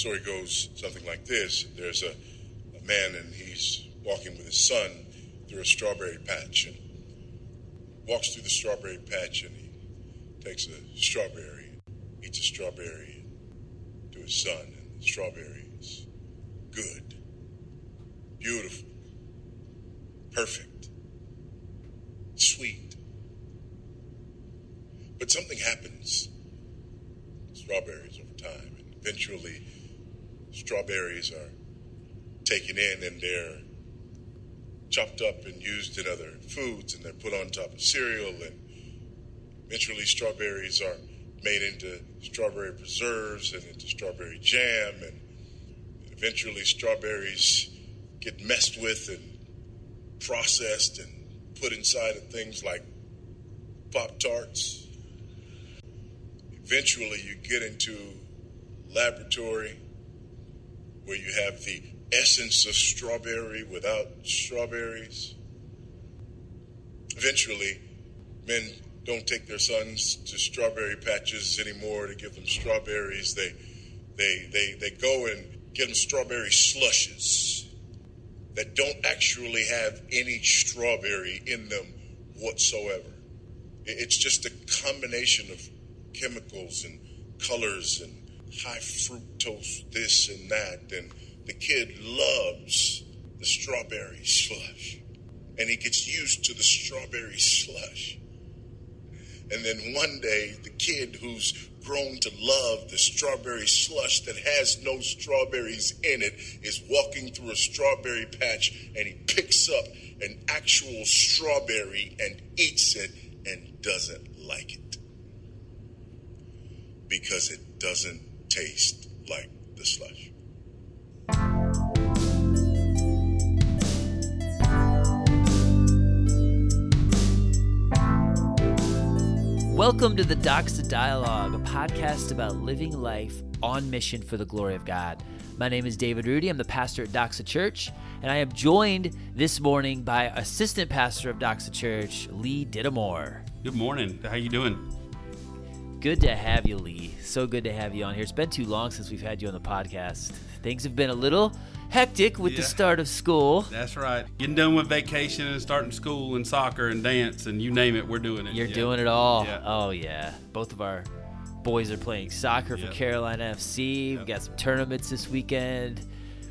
story goes something like this There's a, a man, and he's walking with his son through a strawberry patch, and walks through the strawberry patch, and he takes a strawberry, eats a strawberry to his son, and the strawberry is good, beautiful, perfect, sweet. But something happens strawberries over time, and eventually strawberries are taken in and they're chopped up and used in other foods and they're put on top of cereal and eventually strawberries are made into strawberry preserves and into strawberry jam and eventually strawberries get messed with and processed and put inside of things like pop tarts eventually you get into laboratory where you have the essence of strawberry without strawberries. Eventually, men don't take their sons to strawberry patches anymore to give them strawberries. They, they, they, they go and get them strawberry slushes that don't actually have any strawberry in them whatsoever. It's just a combination of chemicals and colors and high fructose this and that and the kid loves the strawberry slush and he gets used to the strawberry slush. And then one day, the kid who's grown to love the strawberry slush that has no strawberries in it is walking through a strawberry patch and he picks up an actual strawberry and eats it and doesn't like it because it doesn't taste like the slush. Welcome to the Doxa Dialogue, a podcast about living life on mission for the glory of God. My name is David Rudy. I'm the pastor at Doxa Church, and I am joined this morning by assistant pastor of Doxa Church, Lee Dittemore. Good morning. How you doing? Good to have you, Lee. So good to have you on here. It's been too long since we've had you on the podcast. Things have been a little hectic with the start of school. That's right. Getting done with vacation and starting school and soccer and dance and you name it, we're doing it. You're Yeah. doing it all. Yeah. Oh yeah. Both of our boys are playing soccer for Carolina FC. We've got some tournaments this weekend.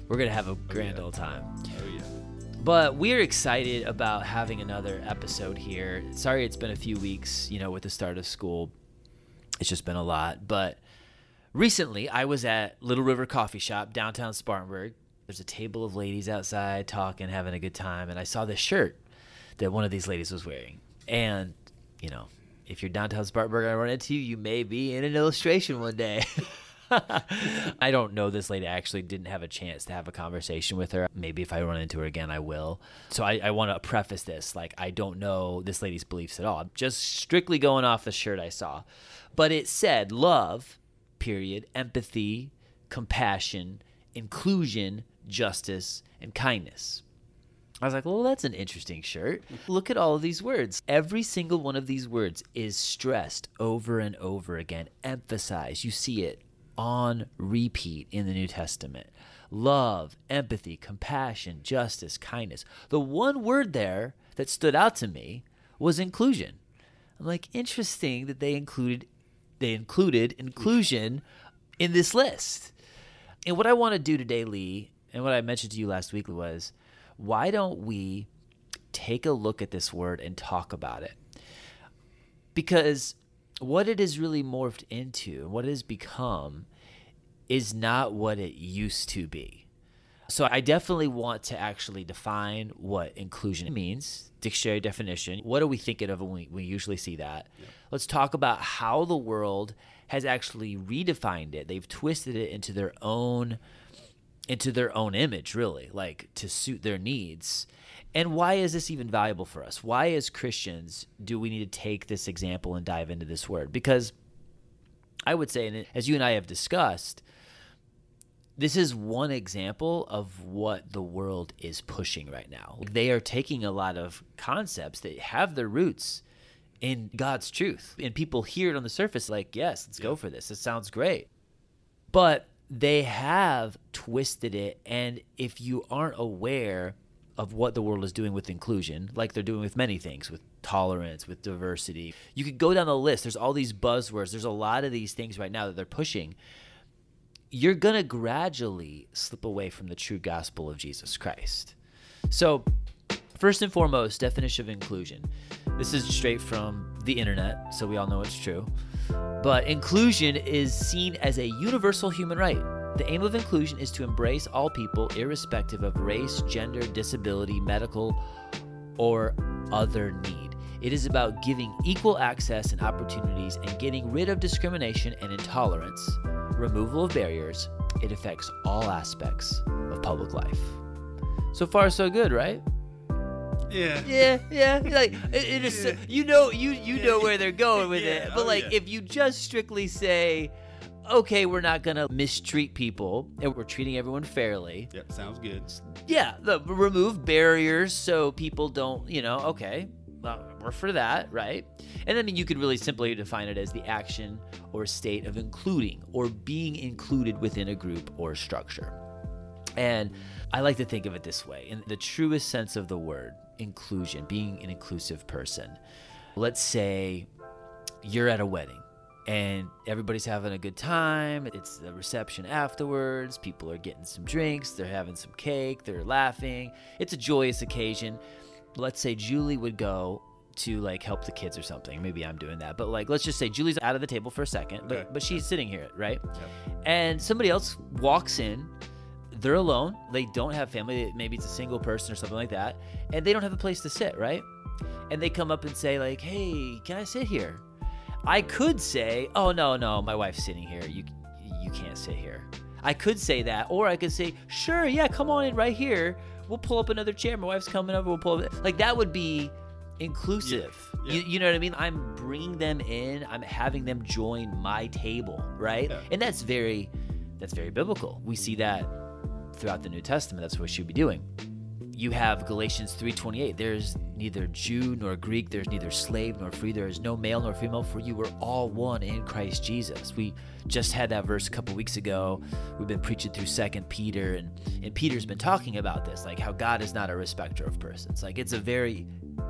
We're gonna have a oh, grand yeah. old time. Oh yeah. But we're excited about having another episode here. Sorry it's been a few weeks, you know, with the start of school. It's just been a lot. But recently I was at Little River Coffee Shop downtown Spartanburg. There's a table of ladies outside talking, having a good time, and I saw this shirt that one of these ladies was wearing. And, you know, if you're downtown Spartanburg and I run into you, you may be in an illustration one day. I don't know this lady. I actually didn't have a chance to have a conversation with her. Maybe if I run into her again, I will. So I, I want to preface this like, I don't know this lady's beliefs at all. I'm just strictly going off the shirt I saw. But it said love, period, empathy, compassion, inclusion, justice, and kindness. I was like, well, that's an interesting shirt. Look at all of these words. Every single one of these words is stressed over and over again, emphasized. You see it on repeat in the New Testament love, empathy, compassion, justice, kindness. The one word there that stood out to me was inclusion. I'm like, interesting that they included they included inclusion in this list. And what I want to do today, Lee, and what I mentioned to you last week was, why don't we take a look at this word and talk about it? Because what it is really morphed into and what it has become is not what it used to be. So I definitely want to actually define what inclusion means, dictionary definition. What are we thinking of when we, we usually see that? Let's talk about how the world has actually redefined it. They've twisted it into their own into their own image, really, like to suit their needs. And why is this even valuable for us? Why, as Christians, do we need to take this example and dive into this word? Because I would say, and as you and I have discussed, this is one example of what the world is pushing right now. They are taking a lot of concepts that have their roots in God's truth. And people hear it on the surface like, yes, let's go for this. It sounds great. But they have twisted it. And if you aren't aware of what the world is doing with inclusion, like they're doing with many things, with tolerance, with diversity, you could go down the list. There's all these buzzwords. There's a lot of these things right now that they're pushing. You're going to gradually slip away from the true gospel of Jesus Christ. So, first and foremost, definition of inclusion. This is straight from the internet, so we all know it's true. But inclusion is seen as a universal human right. The aim of inclusion is to embrace all people, irrespective of race, gender, disability, medical, or other need. It is about giving equal access and opportunities and getting rid of discrimination and intolerance, removal of barriers. It affects all aspects of public life. So far, so good, right? Yeah. Yeah, yeah. Like it, it is. Yeah. You know, you you know where they're going with Yeah, it. Oh, but oh, like, yeah. if you just strictly say, "Okay, we're not gonna mistreat people, and we're treating everyone fairly," Yep. Sounds good. yeah, the remove barriers so people don't, you know, okay, well, we're for that, right? And I mean, you could really simply define it as the action or state of including or being included within a group or structure. And I like to think of it this way in the truest sense of the word inclusion, being an inclusive person. Let's say you're at a wedding and everybody's having a good time. It's the reception afterwards. People are getting some drinks, they're having some cake, they're laughing. It's a joyous occasion. Let's say Julie would go to like help the kids or something. Maybe I'm doing that. But like let's just say Julie's out of the table for a second, but Okay. but she's sitting here, right? And somebody else walks in they're alone. They don't have family. Maybe it's a single person or something like that, and they don't have a place to sit, right? And they come up and say like, "Hey, can I sit here?" I could say, "Oh no, no, my wife's sitting here. You you can't sit here." I could say that, or I could say, "Sure, yeah, come on in right here. We'll pull up another chair. My wife's coming over. We'll pull up." Like that would be inclusive. Yeah, You, you know what I mean? I'm bringing them in. I'm having them join my table, right? Yeah. And that's very that's very biblical. We see that throughout the New Testament. That's what we should be doing. You have Galatians 3:28. There's neither Jew nor Greek, there's neither slave nor free, there is no male nor female, for you are all one in Christ Jesus. We just had that verse a couple weeks ago. We've been preaching through Second Peter, and, and Peter's been talking about this, like how God is not a respecter of persons. Like it's a very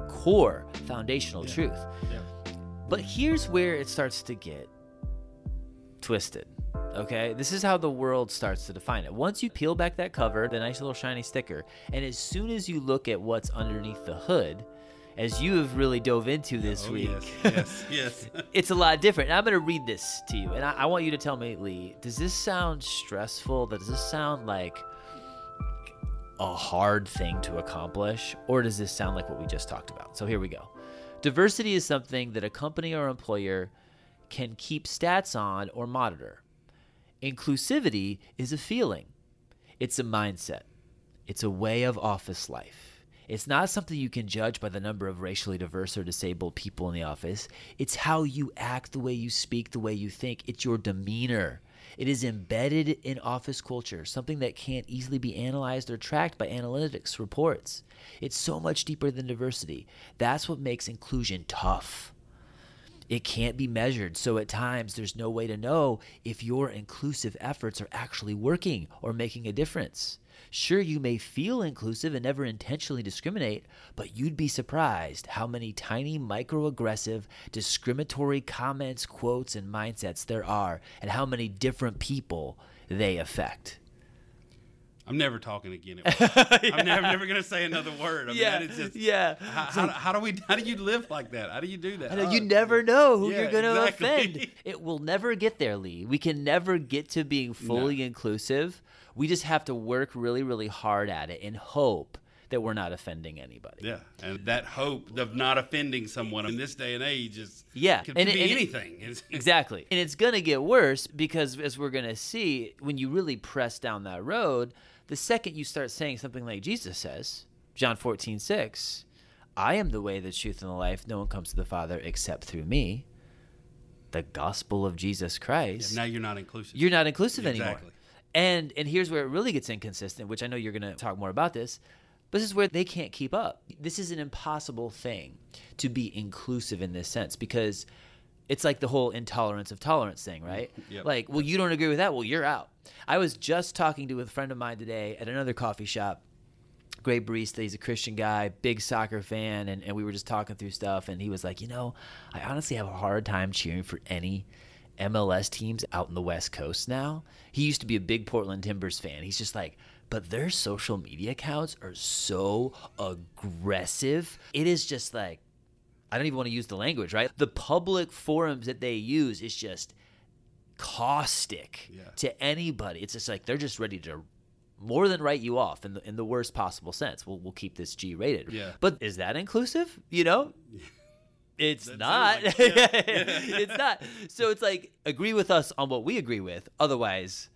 core foundational truth. Yeah. But here's where it starts to get twisted. Okay, this is how the world starts to define it. Once you peel back that cover, the nice little shiny sticker, and as soon as you look at what's underneath the hood, as you have really dove into this Oh, week, yes. Yes. Yes. it's a lot different. And I'm going to read this to you, and I, I want you to tell me, Lee, does this sound stressful? Does this sound like a hard thing to accomplish, or does this sound like what we just talked about? So here we go. Diversity is something that a company or employer can keep stats on or monitor. Inclusivity is a feeling, it's a mindset, it's a way of office life. It's not something you can judge by the number of racially diverse or disabled people in the office. It's how you act, the way you speak, the way you think. It's your demeanor. It is embedded in office culture, something that can't easily be analyzed or tracked by analytics reports. It's so much deeper than diversity. That's what makes inclusion tough. It can't be measured, so at times there's no way to know if your inclusive efforts are actually working or making a difference. Sure, you may feel inclusive and never intentionally discriminate, but you'd be surprised how many tiny microaggressive, discriminatory comments, quotes, and mindsets there are, and how many different people they affect. I'm never talking again. I'm never, never going to say another word. I mean, that is just, yeah. How, how, how do we? How do you live like that? How do you do that? Know, Oh, you uh, never know who yeah, you're going to exactly. offend. It will never get there, Lee. We can never get to being fully inclusive. We just have to work really, really hard at it and hope that we're not offending anybody. Yeah, and that hope of not offending someone in this day and age is Yeah, could and be it- it- anything. It's- Exactly. And it's going to get worse because, as we're going to see, when you really press down that road, the second you start saying something like Jesus says, John 14, 6, I am the way, the truth, and the life. No one comes to the Father except through me. The gospel of Jesus Christ. now you're not inclusive. you're not inclusive anymore. Exactly. And and here's where it really gets inconsistent, which I know you're going to talk more about this. But this is where they can't keep up. This is an impossible thing to be inclusive in this sense because It's like the whole intolerance of tolerance thing, right? Mm-hmm. Yep. Like, well, you don't agree with that. Well, you're out. I was just talking to a friend of mine today at another coffee shop. Great barista. He's a Christian guy, big soccer fan. And, and we were just talking through stuff. And he was like, you know, I honestly have a hard time cheering for any MLS teams out in the West Coast now. He used to be a big Portland Timbers fan. He's just like, but their social media accounts are so aggressive. It is just like, I don't even want to use the language, right? The public forums that they use is just caustic Yeah. to anybody. It's just like they're just ready to more than write you off in the in the worst possible sense. We'll we'll keep this G rated. Yeah. But is that inclusive? You know? It's That not. like- yeah. it's not. So it's like agree with us on what we agree with. Otherwise,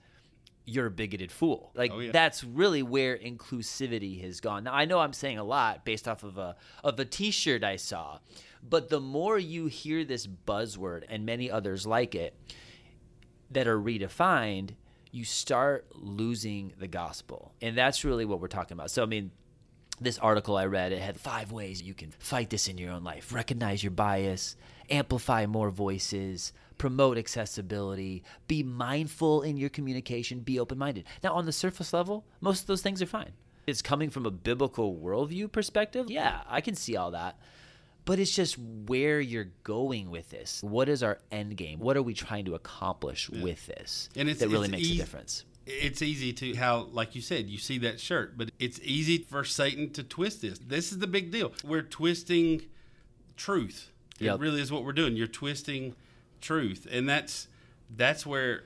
you're a bigoted fool. Like Oh, yeah. that's really where inclusivity has gone. Now I know I'm saying a lot based off of a of a T-shirt I saw, but the more you hear this buzzword and many others like it that are redefined, you start losing the gospel, and that's really what we're talking about. So I mean. This article I read, it had five ways you can fight this in your own life. Recognize your bias, amplify more voices, promote accessibility, be mindful in your communication, be open minded. Now, on the surface level, most of those things are fine. It's coming from a biblical worldview perspective. Yeah, I can see all that. But it's just where you're going with this. What is our end game? What are we trying to accomplish with this And it's- that really it's makes eas- a difference? It's easy to how, like you said, you see that shirt, but it's easy for Satan to twist this. This is the big deal. We're twisting truth. Yep. It really is what we're doing. You're twisting truth, and that's that's where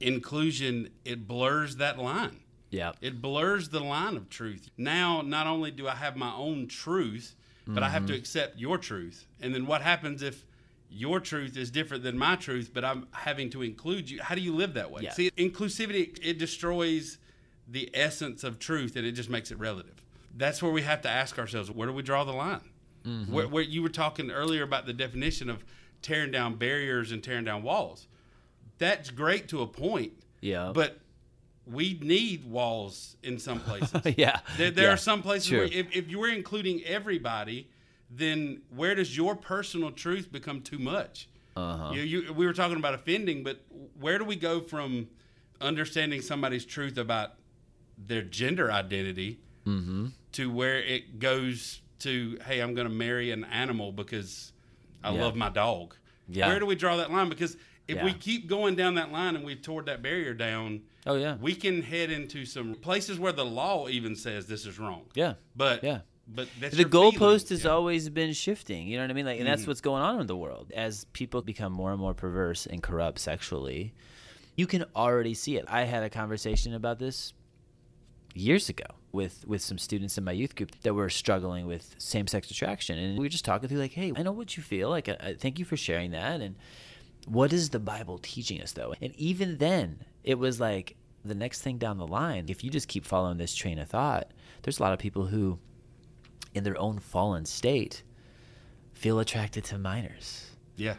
inclusion it blurs that line. Yeah. It blurs the line of truth. Now, not only do I have my own truth, but I have to mm-hmm. accept your truth. And then what happens if your truth is different than my truth, but I'm having to include you? How do you live that way? Yeah. See, inclusivity, it destroys the essence of truth and it just makes it relative. That's where we have to ask ourselves where do we draw the line? Mm-hmm. Where, where you were talking earlier about the definition of tearing down barriers and tearing down walls. That's great to a point. Yeah. But we need walls in some places. yeah. There, there Yeah. are some places Sure. where if, if you were including everybody, then where does your personal truth become too much? Uh-huh. You, you, we were talking about offending, but where do we go from understanding somebody's truth about their gender identity Mm-hmm. to where it goes to, hey, I'm going to marry an animal because I Yeah. love my dog? Yeah. Where do we draw that line? Because if we keep going down that line and we've toured that barrier down, Oh yeah. we can head into some places where the law even says this is wrong. Yeah. But Yeah. but that's the goalpost has Yeah. always been shifting. You know what I mean? Like, and Mm-hmm. that's what's going on in the world as people become more and more perverse and corrupt sexually. You can already see it. I had a conversation about this years ago with with some students in my youth group that were struggling with same sex attraction, and we were just talking through like, hey, I know what you feel. Like, I, I thank you for sharing that. And what is the Bible teaching us though? And even then, it was like the next thing down the line. If you just keep following this train of thought, there's a lot of people who in their own fallen state feel attracted to minors. Yeah.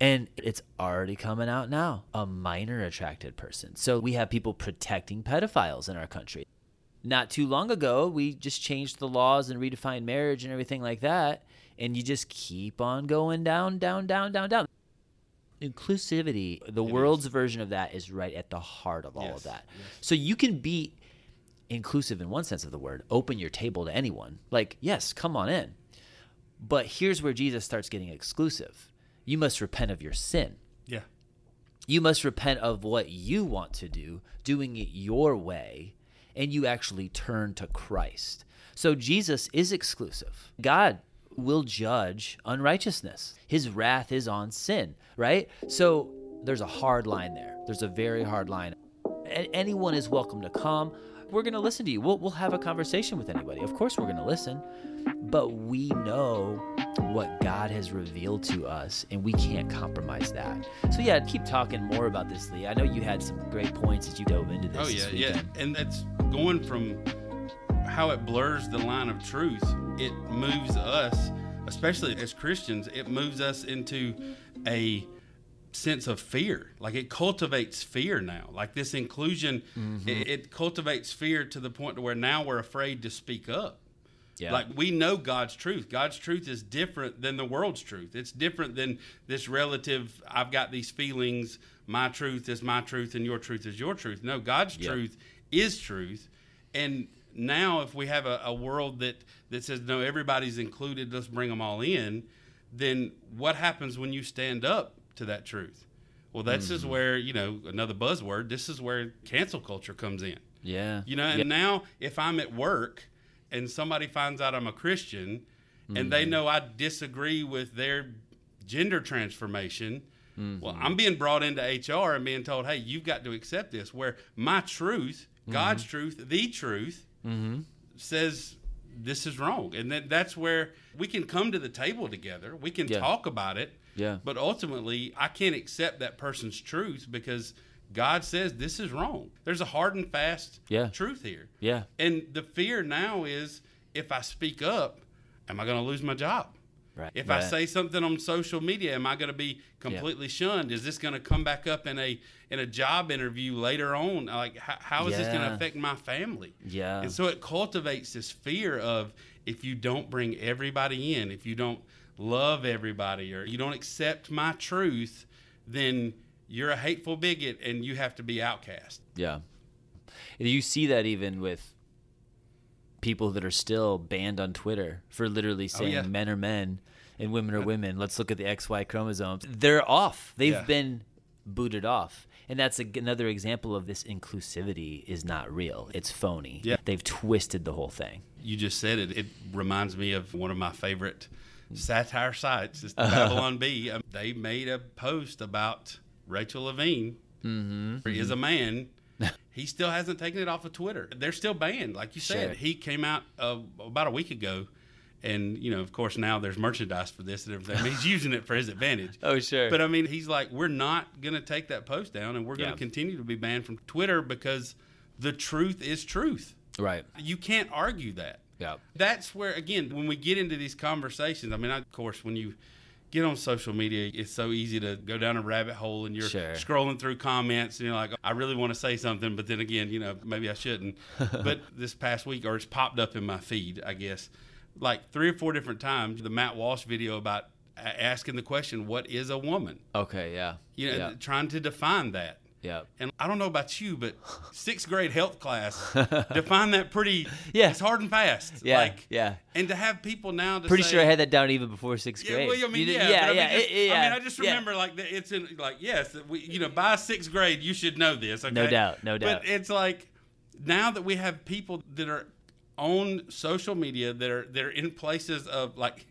And it's already coming out now. A minor attracted person. So we have people protecting pedophiles in our country. Not too long ago, we just changed the laws and redefined marriage and everything like that. And you just keep on going down, down, down, down, down. Inclusivity, the world's version of that, is right at the heart of all Yes, of that. yes. So you can be inclusive in one sense of the word, open your table to anyone. Like, yes, come on in. But here's where Jesus starts getting exclusive. You must repent of your sin. Yeah. You must repent of what you want to do, doing it your way, and you actually turn to Christ. So Jesus is exclusive. God will judge unrighteousness. His wrath is on sin, right? So there's a hard line there. There's a very hard line. Anyone is welcome to come. We're going to listen to you. We'll, we'll have a conversation with anybody. Of course, we're going to listen. But we know what God has revealed to us, and we can't compromise that. So, yeah, keep talking more about this, Lee. I know you had some great points as you dove into this. Oh this yeah, yeah. And that's going from how it blurs the line of truth. It moves us, especially as Christians, it moves us into a sense of fear. Like it cultivates fear now. Like this inclusion, Mm-hmm. it, it cultivates fear to the point to where now we're afraid to speak up Yeah. Like we know God's truth. God's truth is different than the world's truth. It's different than this relative, I've got these feelings, my truth is my truth and your truth is your truth. No, God's Yeah. truth is truth. And now if we have a, a world that, that says, no, everybody's included, let's bring them all in, then what happens when you stand up to that truth? Well, this is mm-hmm. where, you know, another buzzword, this is where cancel culture comes in. Yeah. You know, and Yeah. now if I'm at work and somebody finds out I'm a Christian and they mm-hmm. know I disagree with their gender transformation, well, mm-hmm. I'm being brought into HR and being told, hey, you've got to accept this. Where my truth, God's mm-hmm. truth, the truth, mm-hmm. says this is wrong. And then that's where we can come to the table together, we can Yeah. talk about it. Yeah. But ultimately, I can't accept that person's truth because God says this is wrong. There's a hard and fast Yeah. truth here. Yeah. And the fear now is if I speak up, am I going to lose my job? Right. If I say something on social media, am I going to be completely shunned? Is this going to come back up in a in a job interview later on? Like, how, how is this going to affect my family? Yeah. And so it cultivates this fear of if you don't bring everybody in, if you don't love everybody, or you don't accept my truth, then you're a hateful bigot and you have to be outcast. Yeah. And you see that even with people that are still banned on Twitter for literally saying yeah. men are men and women are women. Let's look at the XY chromosomes. They're off. They've Yeah. been booted off. And that's a, another example of this inclusivity is not real. It's phony. Yeah. They've twisted the whole thing. you just said it. It reminds me of one of my favorite satire sites. It's the Babylon Bee. Um, They made a post about Rachel Levine Mm-hmm. is a man. he still hasn't taken it off of Twitter. They're still banned, like you said. Sure. He came out uh, about a week ago, and you know, of course, now there's merchandise for this and everything. I mean, he's using it for his advantage. Oh, sure. But I mean, he's like, we're not going to take that post down, and we're going to Yeah. continue to be banned from Twitter because the truth is truth. right. You can't argue that. Yeah. That's where, again, when we get into these conversations, I mean, of course, when you get on social media, it's so easy to go down a rabbit hole and you're Sure. scrolling through comments and you're like, I really want to say something, but then again, you know, maybe I shouldn't. but this past week, or it's popped up in my feed, I guess, like three or four different times, the Matt Walsh video about asking the question, what is a woman? Okay. Yeah. You know, yeah. trying to define that. Yeah. And I don't know about you, but sixth grade health class define that pretty. Yeah. it's hard and fast. Yeah, like, yeah. And to have people now to Pretty say, sure I had that down even before sixth Yeah, grade. well, I mean, You yeah, yeah, but I mean, yeah, just, yeah, I mean, I just yeah. remember like that it's in like yes, we, you know, by sixth grade you should know this. Okay? No doubt, no doubt. But it's like now that we have people that are on social media that are that are in places of like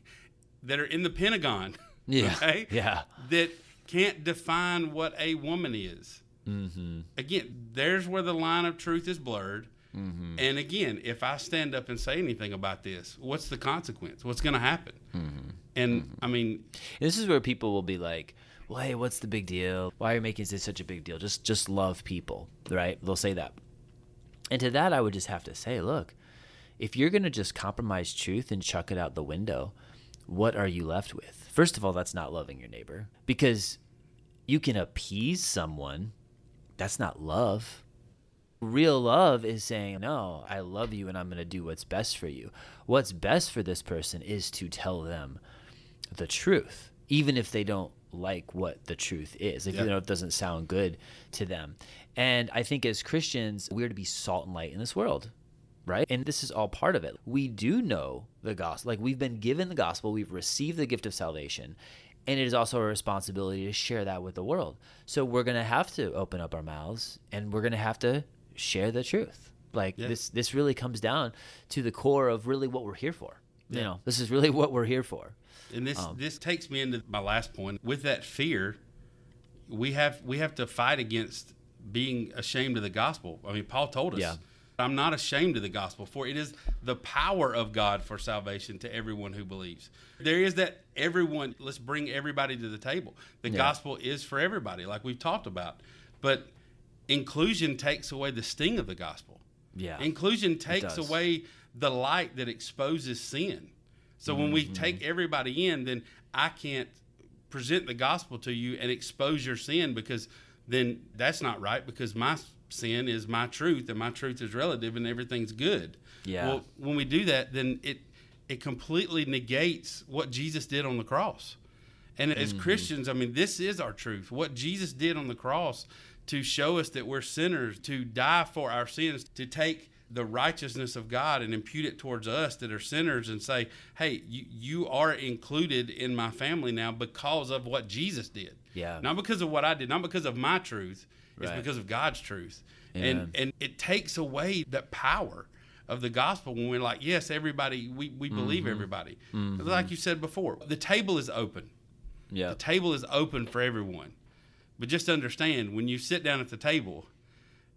that are in the Pentagon. Yeah, Okay. yeah. That can't define what a woman is. Mm-hmm. Again, there's where the line of truth is blurred. Mm-hmm. And again, if I stand up and say anything about this, what's the consequence? What's going to happen? Mm-hmm. And I mean, This is where people will be like, "Well, hey, what's the big deal? Why are you making this such a big deal? Just just love people, right?" They'll say that. And to that I would just have to say, "Look, if you're going to just compromise truth and chuck it out the window, what are you left with?" First of all, that's not loving your neighbor because you can appease someone. That's not love. Real love is saying, No, I love you and I'm going to do what's best for you. What's best for this person is to tell them the truth, even if they don't like what the truth is, if Yeah. you know it doesn't sound good to them. And I think as Christians, we're to be salt and light in this world, right? And this is all part of it. We do know the gospel, like we've been given the gospel, we've received the gift of salvation, and it is also a responsibility to share that with the world. So we're gonna have to open up our mouths, and we're gonna have to share the truth. Like Yeah. this, this really comes down to the core of really what we're here for. You know, this is really what we're here for. and this Um, this takes me into my last point. With that fear, we have we have to fight against being ashamed of the gospel. I mean, Paul told us, Yeah. "I'm not ashamed of the gospel, for it is the power of God for salvation to everyone who believes." There is that everyone. Let's bring everybody to the table. The Yeah. gospel is for everybody, like we've talked about, but inclusion takes away the sting of the gospel. Yeah. Inclusion takes away the light that exposes sin. So when we mm-hmm. take everybody in, then I can't present the gospel to you and expose your sin because then that's not right because my sin is my truth and my truth is relative and everything's good. Yeah. Well, when we do that, then it it completely negates what Jesus did on the cross. And as mm-hmm. Christians, I mean, this is our truth. What Jesus did on the cross to show us that we're sinners, to die for our sins, to take the righteousness of God and impute it towards us that are sinners and say, hey, you, you are included in my family now because of what Jesus did. Yeah. Not because of what I did, not because of my truth. It's because of God's truth. Amen. And and it takes away that power of the gospel when we're like, yes, everybody, we, we Mm-hmm. believe everybody. Like you said before, the table is open. Yeah. The table is open for everyone. But just understand when you sit down at the table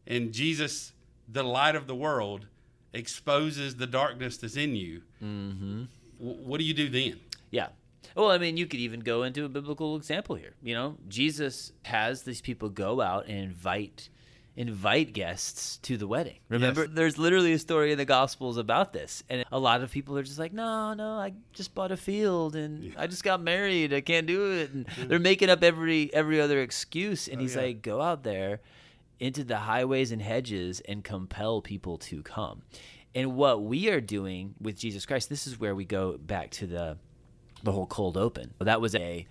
and Jesus, the light of the world, exposes the darkness that's in you, mm-hmm. what do you do then? Yeah. Well, I mean, you could even go into a biblical example here. You know, Jesus has these people go out and invite invite guests to the wedding. Remember, Yes. there's literally a story in the Gospels about this, and a lot of people are just like, "No, no, I just bought a field and I just got married. I can't do it." And they're making up every every other excuse, and oh, he's yeah. like, "Go out there into the highways and hedges and compel people to come." And what we are doing with Jesus Christ, this is where we go back to the the whole cold open. That was a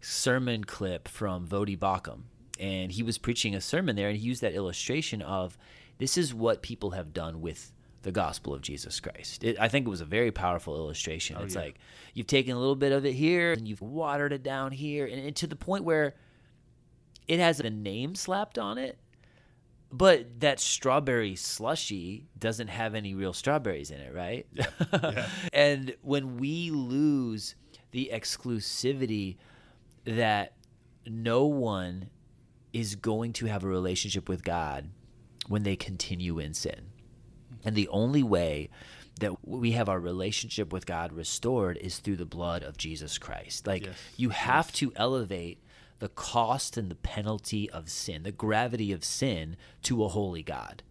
sermon clip from Voddie Baucham, and he was preaching a sermon there, and he used that illustration of this is what people have done with the gospel of Jesus Christ. It, I think it was a very powerful illustration. Oh, it's yeah. like you've taken a little bit of it here, and you've watered it down here, and, and to the point where it has a name slapped on it. But that strawberry slushy doesn't have any real strawberries in it, right? Yeah. and when we lose the exclusivity that no one is going to have a relationship with God when they continue in sin. And the only way that we have our relationship with God restored is through the blood of Jesus Christ. Like Yes. you have to elevate the cost and the penalty of sin, the gravity of sin to a holy God.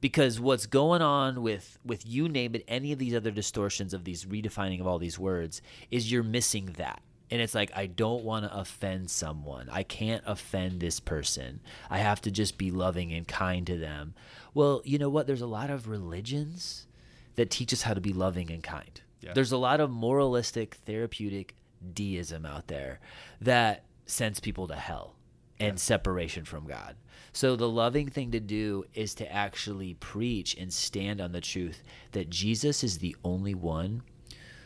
Because what's going on with with you name it any of these other distortions of these redefining of all these words is you're missing that. And it's like I don't want to offend someone. I can't offend this person. I have to just be loving and kind to them. Well, you know what? There's a lot of religions that teach us how to be loving and kind. Yeah. There's a lot of moralistic, therapeutic deism out there that sends people to hell and separation from God. So the loving thing to do is to actually preach and stand on the truth that Jesus is the only one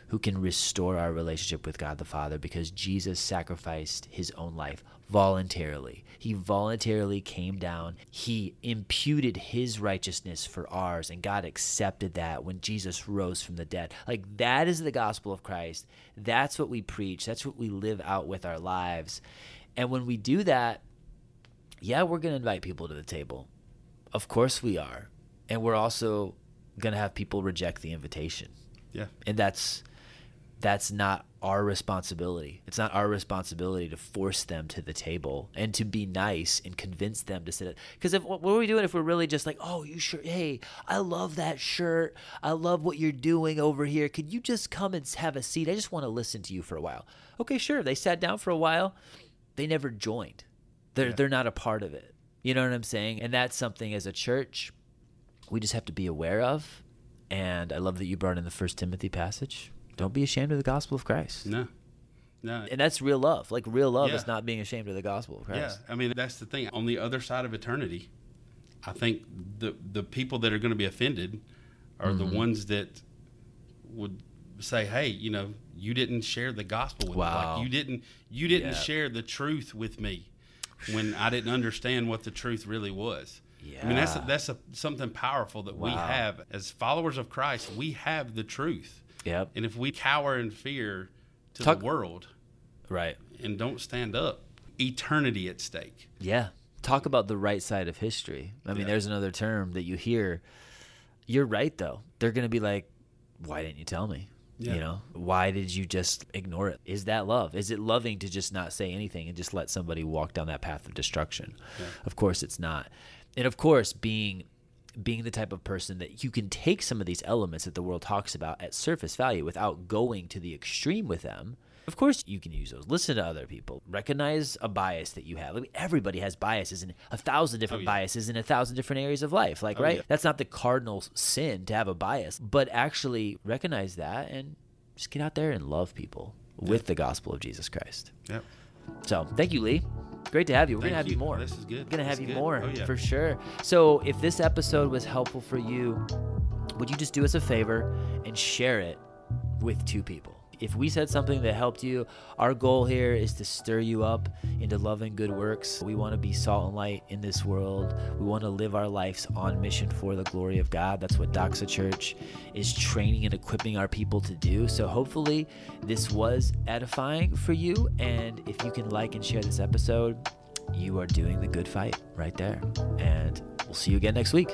who can restore our relationship with God the Father because Jesus sacrificed his own life voluntarily. He voluntarily came down. He imputed his righteousness for ours, and God accepted that when Jesus rose from the dead. Like, that is the gospel of Christ. That's what we preach, that's what we live out with our lives. And when we do that, yeah, we're going to invite people to the table. Of course we are. And we're also going to have people reject the invitation Yeah. and that's that's not our responsibility. It's not our responsibility to force them to the table and to be nice and convince them to sit. at Because if what are we doing if we're really just like, oh, you sure? Hey, I love that shirt. I love what you're doing over here. Could you just come and have a seat? I just want to listen to you for a while. Okay, sure. They sat down for a while. They never joined. They're Yeah. they're not a part of it. You know what I'm saying? And that's something as a church we just have to be aware of. And I love that you brought in the First Timothy passage. Don't be ashamed of the gospel of Christ. No. No. And that's real love. Like real love is not being ashamed of the gospel of Yeah, I mean that's the thing. On the other side of eternity, I think the the people that are going to be offended are Mm-hmm. the ones that would say, "Hey, you know, you didn't share the gospel with me. Wow. Like you didn't you didn't Yeah. share the truth with me when I didn't understand what the truth really was." Yeah. I mean that's a, that's a, something powerful that we have as followers of Christ. We have the truth, Yep. and if we cower in fear to Talk- the world Right. and don't stand up, eternity at stake. Yeah. Talk about the right side of history. I mean, Yeah. there's another term that you hear. You're right, though. They're going to be like, why didn't you tell me? Yeah. You know, why did you just ignore it? Is that love? Is it loving to just not say anything and just let somebody walk down that path of destruction? Of course, it's not. And of course, being being the type of person that you can take some of these elements that the world talks about at surface value without going to the extreme with them. Of course, you can use those. Listen to other people. Recognize a bias that you have. I mean, everybody has biases and a thousand different Oh, yeah. biases in a thousand different areas of life. Like, Oh, right? yeah. That's not the cardinal sin to have a bias, but actually recognize that and just get out there and love people with the gospel of Jesus Christ. Yep. So thank you, Lee. Great to have you. We're Thank gonna have you, you. more. This is good. We're gonna have This you good. more Oh, yeah. for sure. So if this episode was helpful for you, would you just do us a favor and share it with two people? If we said something that helped you, our goal here is to stir you up into love and good works. We want to be salt and light in this world. We want to live our lives on mission for the glory of God. That's what Doxa Church is training and equipping our people to do. So hopefully this was edifying for you. And if you can like and share this episode, you are doing the good fight right there. And we'll see you again next week.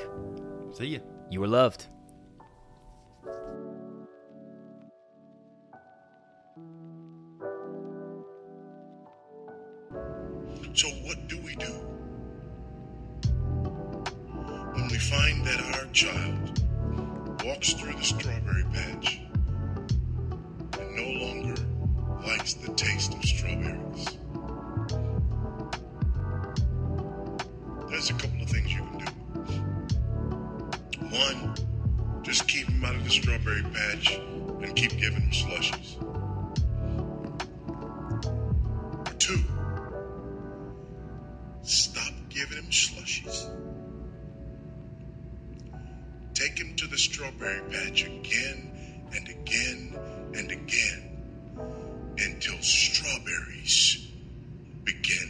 See ya. You were loved. Again and again and again until strawberries begin.